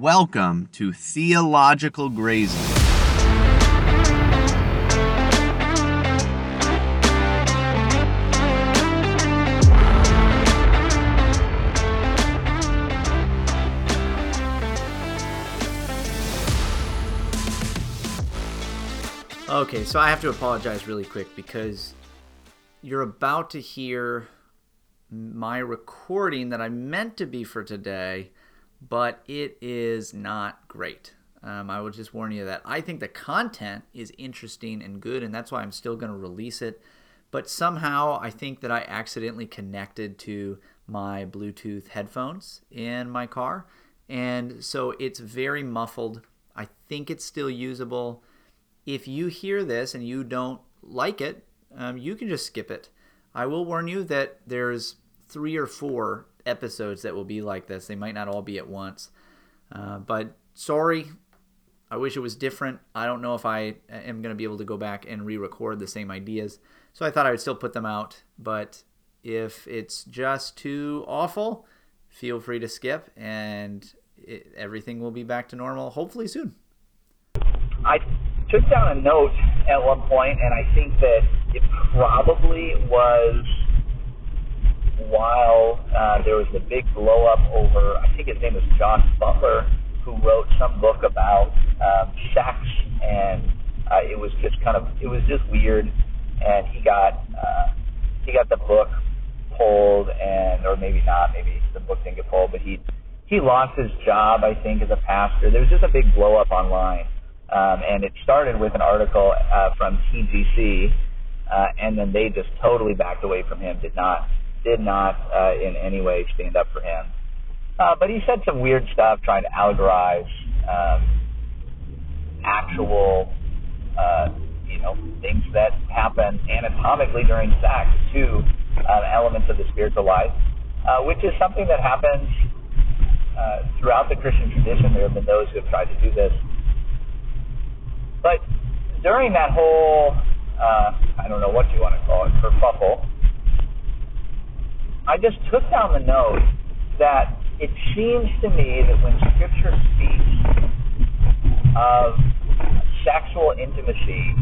Welcome to Theological Grazing. Okay, so I have to apologize really quick because you're about to hear my recording that I meant to be for today, but it is not great. Um, I will just warn you that I think the content is interesting and good, and that's why I'm still going to release it. But somehow I think that I accidentally connected to my Bluetooth headphones in my car, and so it's very muffled. I think it's still usable if you hear this and you don't like it, um, you can just skip it. I will warn you that there's three or four episodes that will be like this. They might not all be at once. Uh, but sorry, I wish it was different. I don't know if I am going to be able to go back and re record the same ideas. So I thought I would still put them out. But if it's just too awful, feel free to skip and it, everything will be back to normal hopefully soon. I took down a note at one point, and I think that it probably was while uh, there was the big blow up over, I think his name was Josh Butler, who wrote some book about um, sex, and uh, it was just kind of, it was just weird, and he got, uh, he got the book pulled, and or maybe not, maybe the book didn't get pulled, but he he lost his job, I think, as a pastor. There was just a big blow up online um, and it started with an article uh, from TGC, uh, and then they just totally backed away from him. Did not did not uh, in any way stand up for him. Uh, but he said some weird stuff, trying to allegorize um, actual, uh, you know, things that happen anatomically during sex to uh, elements of the spiritual life, uh, which is something that happens uh, throughout the Christian tradition. There have been those who have tried to do this but during that whole, uh, I don't know what you want to call it, kerfuffle, I just took down the note that it seems to me that when Scripture speaks of sexual intimacy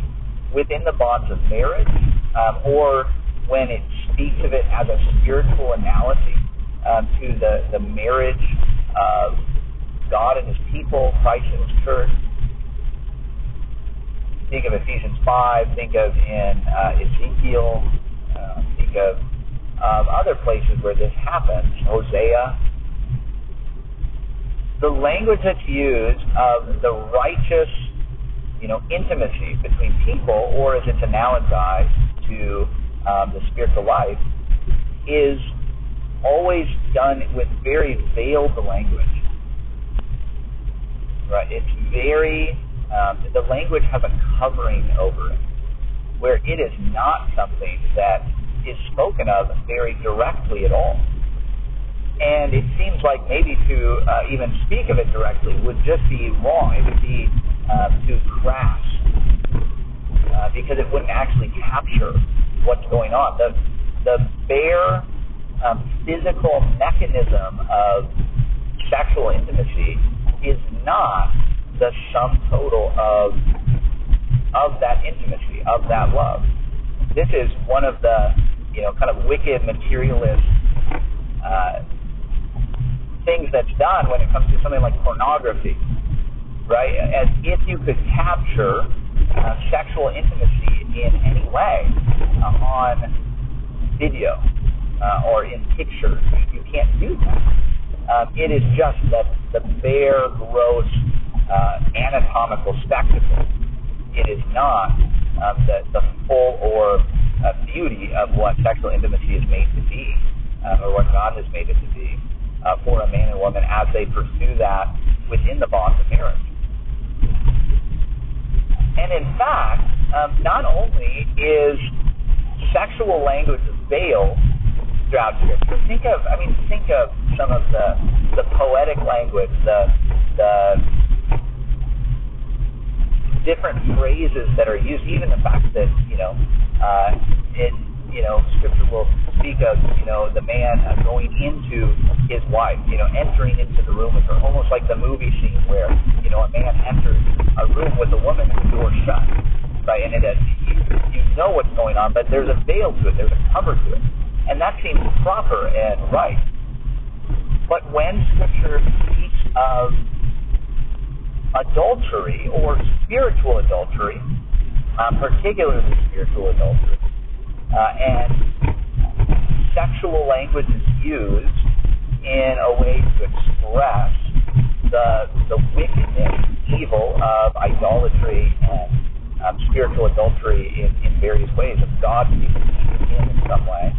within the bonds of marriage, um, or when it speaks of it as a spiritual analogy um, to the, the marriage of God and His people, Christ and His church, think of Ephesians 5, think of in uh, Ezekiel, uh, think of um, other places where this happens, Hosea. The language that's used of the righteous, you know, intimacy between people, or as it's analogized to um, the spiritual life, is always done with very veiled language. Right? It's very um, the language has a covering over it, where it is not something that is spoken of very directly at all. And it seems like maybe to uh, even speak of it directly would just be wrong. It would be uh, too crass uh, because it wouldn't actually capture what's going on. The the bare um, physical mechanism of sexual intimacy is not the sum total of of that intimacy, of that love. This is one of the you know kind of wicked materialist uh, things that's done when it comes to something like pornography, right? As if you could capture uh, sexual intimacy in any way uh, on video uh, or in pictures. You, can't do that. Um, it is just the, the bare, gross uh, anatomical spectacle. It is not um, the, the full or uh, beauty of what sexual intimacy is made to be, um, or what God has made it to be uh, for a man and woman as they pursue that within the bonds of marriage. And in fact, um, not only is sexual language veiled throughout Scripture. Think of, I mean, think of some of the the poetic language, the the different phrases that are used, even the fact that, you know, uh, it you know, Scripture will speak of, you know, the man going into his wife, you know, entering into the room with her, almost like the movie scene where, you know, a man enters a room with a woman and the door shut, right? And it has, you, you know what's going on, but there's a veil to it, there's a cover to it, and that seems proper and right. But when Scripture speaks of adultery or spiritual adultery, particularly spiritual adultery, uh, and sexual language is used in a way to express the the wickedness, evil of idolatry and um, spiritual adultery in, in various ways of God people in in some way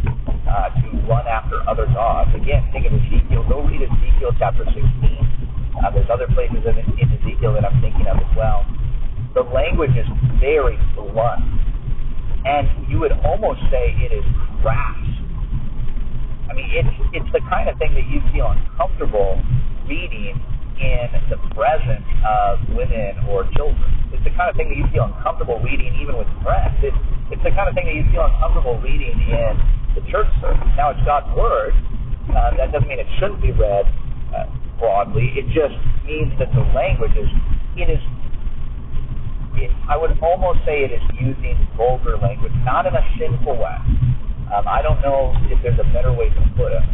uh, to run after other gods. Again, think of Ezekiel. Go read Ezekiel chapter 16 uh, there's other places in, in The language is very blunt, and you would almost say it is crass. I mean, it's it's the kind of thing that you feel uncomfortable reading in the presence of women or children. It's the kind of thing that you feel uncomfortable reading even with friends. It's, it's the kind of thing that you feel uncomfortable reading in the church service. Now, it's God's Word. Uh, that doesn't mean it shouldn't be read. Uh, broadly. It just means that the language is, it is, it, I would almost say it is using vulgar language, not in a sinful way. Um, I don't know if there's a better way to put it.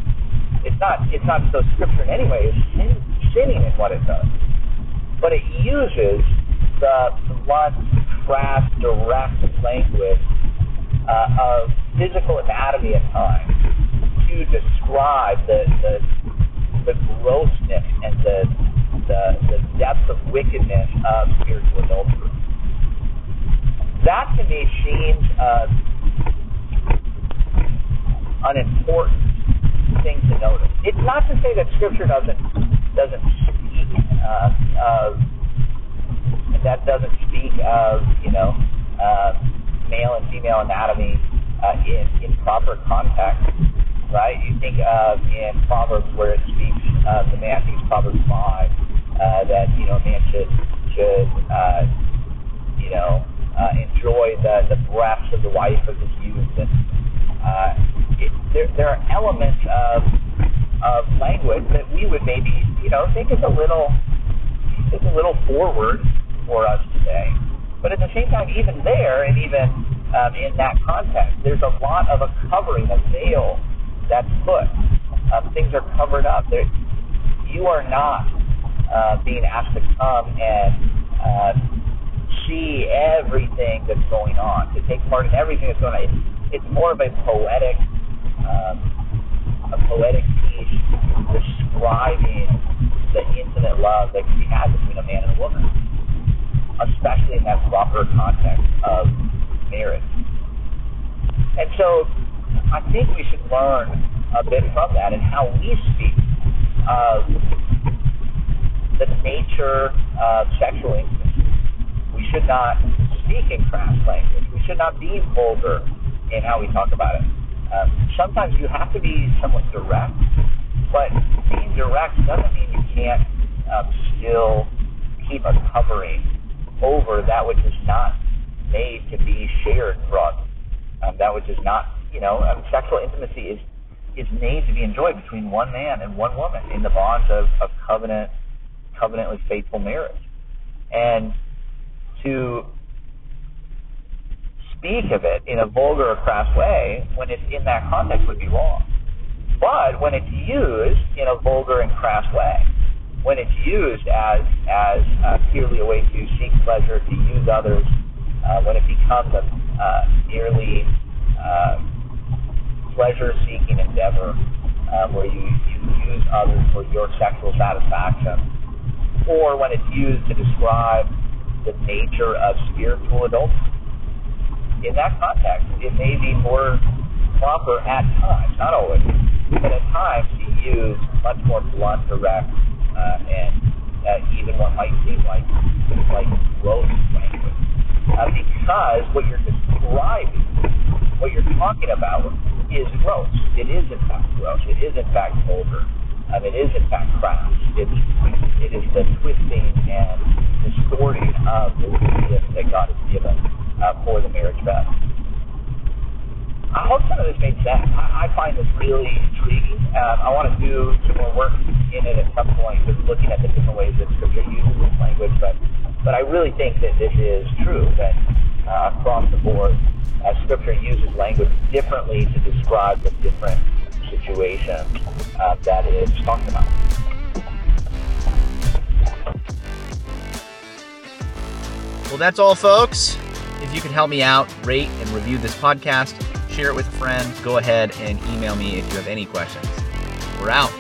It's not, it's not so scripture in any way is sin, sinning in what it does. But it uses the blunt, crass, direct language uh, of physical anatomy at times to describe the, the the grossness and the, the, the depth of wickedness of. That to me seems uh, an important thing to notice. It's not to say that Scripture doesn't doesn't speak uh, of that doesn't speak of you know uh, male and female anatomy uh, in in proper context right? You think of in Proverbs where it speaks of the man, I Proverbs 5, uh, that, you know, man should, should uh, you know, uh, enjoy the, the breasts of the wife of his youth. And uh, it, there, there are elements of, of language that we would maybe, you know, think is a little, is a little forward for us today. But at the same time, even there, and even um, in that context, there's a lot of a covering, a veil that's put. Um, things are covered up. There, you are not uh, being asked to come and uh, see everything that's going on, to take part in everything that's going on. It's, it's more of a poetic, um, a poetic piece describing the intimate love that can be had between a man and a woman, especially in that proper context of marriage. And so I think we should learn a bit from that and how we speak of the nature of sexual. We should not speak in crass language. We should not be vulgar in how we talk about it. Um, sometimes you have to be somewhat direct, but being direct doesn't mean you can't um, still keep a covering over that which is not made to be shared broadly, um, that which is not you know, um, sexual intimacy is is made to be enjoyed between one man and one woman in the bonds of, of covenant, covenantly faithful marriage. And to speak of it in a vulgar or crass way when it's in that context would be wrong. But when it's used in a vulgar and crass way, when it's used as as uh, purely a way to seek pleasure, to use others, uh, when it becomes a uh, merely uh, pleasure-seeking endeavor um, where you, you use others for your sexual satisfaction, or when it's used to describe the nature of spiritual adultery. In that context, it may be more proper at times, not always, but at times to use much more blunt, direct, uh, and uh, even what might seem like like gross language, uh, because what you're describing, what you're talking about, is gross. It is in fact gross. It is in fact vulgar. It is in fact crass. It's, it is the twisting and distorting of the gift that God has given uh, for the marriage bed. I hope some of this made sense. I, I find this really intriguing. Um, I want to do some more work in it at some point, just looking at the different ways that Scripture uses this language. But, but I really think that this is true, that uh, across the board, uh, Scripture uses language differently to describe the different situations uh, that it's talking about. Well, that's all, folks. If you could help me out, rate and review this podcast, share it with a friend, go ahead and email me if you have any questions. We're out.